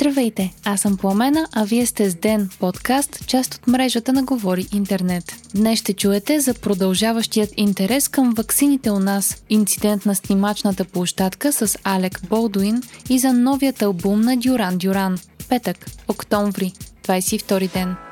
Здравейте, аз съм Пламена, а вие сте с Ден, подкаст, част от мрежата на Говори Интернет. Днес ще чуете за продължаващият интерес към ваксините у нас, инцидент на снимачната площадка с Алек Болдуин и за новият албум на Дюран Дюран. Петък, октомври, 22 ден.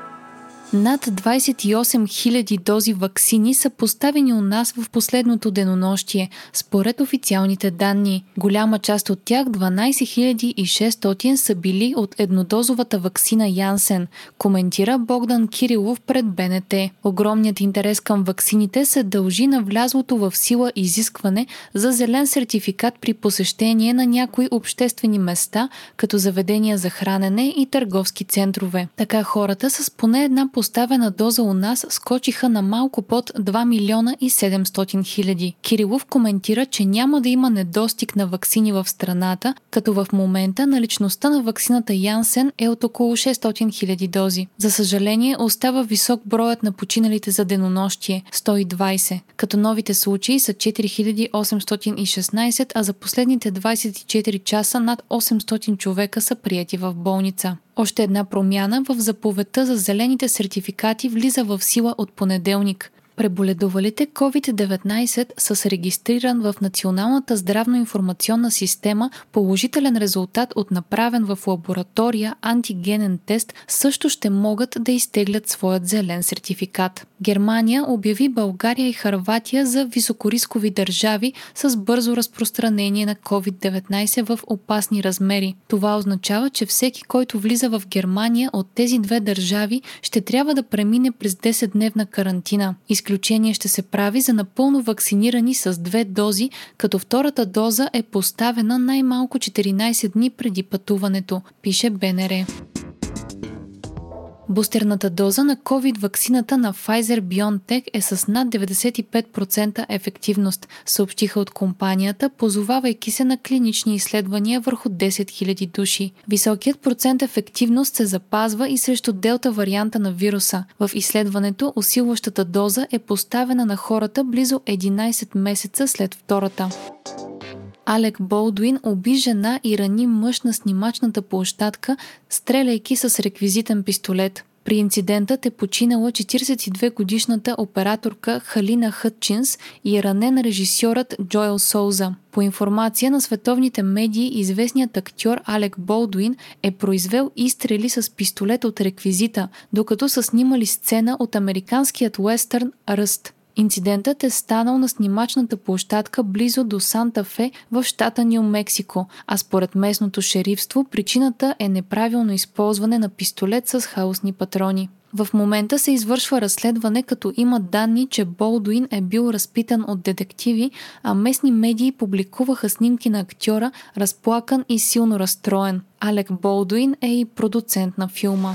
Над 28 000 дози вакцини са поставени у нас в последното денонощие, според официалните данни. Голяма част от тях, 12 600, са били от еднодозовата вакцина Янсен, коментира Богдан Кирилов пред БНТ. Огромният интерес към вакцините се дължи на влязлото в сила изискване за зелен сертификат при посещение на някои обществени места, като заведения за хранене и търговски центрове. Така хората с поне една поставена доза у нас скочиха на малко под 2 милиона и 700 хиляди. Кирилов коментира, че няма да има недостиг на вакцини в страната, като в момента наличността на вакцината Янсен е от около 600 хиляди дози. За съжаление, остава висок броят на починалите за денонощие – 120, като новите случаи са 4816, а за последните 24 часа над 800 човека са прияти в болница. Още една промяна в заповедта за зелените сертификати влиза в сила от понеделник. Преболедувалите COVID-19 с регистриран в Националната здравно-информационна система положителен резултат от направен в лаборатория антигенен тест също ще могат да изтеглят своят зелен сертификат. Германия обяви България и Харватия за високорискови държави с бързо разпространение на COVID-19 в опасни размери. Това означава, че всеки, който влиза в Германия от тези две държави, ще трябва да премине през 10-дневна карантина. Изключение ще се прави за напълно вакцинирани с две дози, като втората доза е поставена най-малко 14 дни преди пътуването, пише БНР. Бустерната доза на COVID-ваксината на Pfizer-BioNTech е с над 95% ефективност, съобщиха от компанията, позовавайки се на клинични изследвания върху 10 000 души. Високият процент ефективност се запазва и срещу делта варианта на вируса. В изследването усилващата доза е поставена на хората близо 11 месеца след втората. Алек Болдуин уби жена и рани мъж на снимачната площадка, стреляйки с реквизитен пистолет. При инцидентът е починала 42-годишната операторка Халина Хътчинс и е ранен режисьорът Джоел Соуза. По информация на световните медии, известният актьор Алек Болдуин е произвел изстрели с пистолет от реквизита, докато са снимали сцена от американският уестърн Ръст. Инцидентът е станал на снимачната площадка близо до Санта Фе в щата Нью Мексико, а според местното шерифство причината е неправилно използване на пистолет с хаосни патрони. В момента се извършва разследване, като има данни, че Болдуин е бил разпитан от детективи, а местни медии публикуваха снимки на актьора, разплакан и силно разстроен. Алек Болдуин е и продуцент на филма.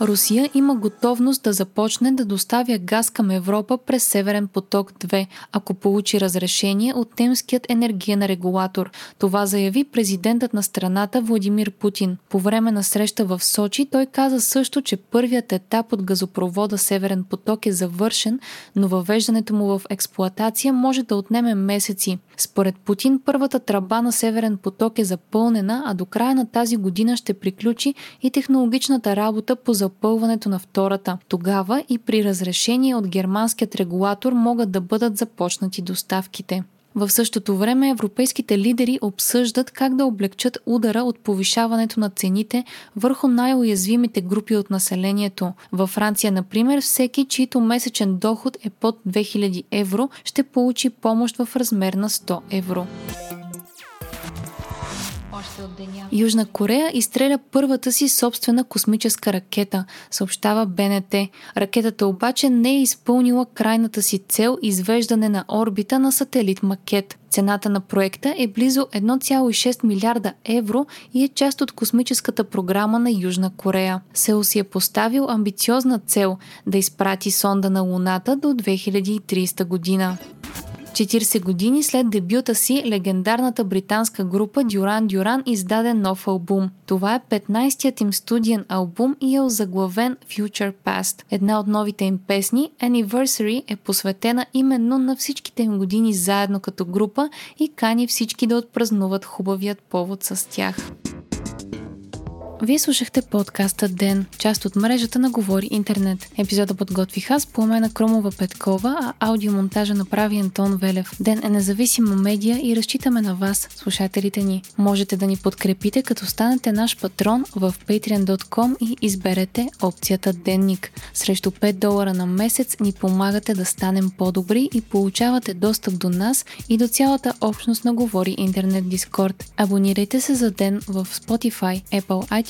Русия има готовност да започне да доставя газ към Европа през Северен поток 2, ако получи разрешение от темският енергиен регулатор. Това заяви президентът на страната Владимир Путин. По време на среща в Сочи той каза също, че първият етап от газопровода Северен поток е завършен, но въвеждането му в експлоатация може да отнеме месеци. Според Путин, първата тръба на Северен поток е запълнена, а до края на тази година ще приключи и технологичната работа по запълването на втората. Тогава и при разрешение от германският регулатор могат да бъдат започнати доставките. В същото време европейските лидери обсъждат как да облегчат удара от повишаването на цените върху най-уязвимите групи от населението. Във Франция, например, всеки, чийто месечен доход е под 2000 евро, ще получи помощ в размер на 100 евро още от деня. Южна Корея изстреля първата си собствена космическа ракета, съобщава БНТ. Ракетата обаче не е изпълнила крайната си цел извеждане на орбита на сателит Макет. Цената на проекта е близо 1,6 милиарда евро и е част от космическата програма на Южна Корея. Сеул си е поставил амбициозна цел да изпрати сонда на Луната до 2030 година. 40 години след дебюта си, легендарната британска група Дюран Дюран издаде нов албум. Това е 15-тият им студиен албум и е озаглавен Future Past. Една от новите им песни, Anniversary, е посветена именно на всичките им години заедно като група и кани всички да отпразнуват хубавият повод с тях. Вие слушахте подкаста Ден, част от мрежата на Говори Интернет. Епизода подготвих аз, Пламена Кромова Петкова, а аудиомонтажа направи Антон Велев. Ден е независима медия и разчитаме на вас, слушателите ни. Можете да ни подкрепите, като станете наш патрон в patreon.com и изберете опцията Денник. Срещу 5 долара на месец ни помагате да станем по-добри и получавате достъп до нас и до цялата общност на Говори Интернет Дискорд. Абонирайте се за Ден в Spotify, Apple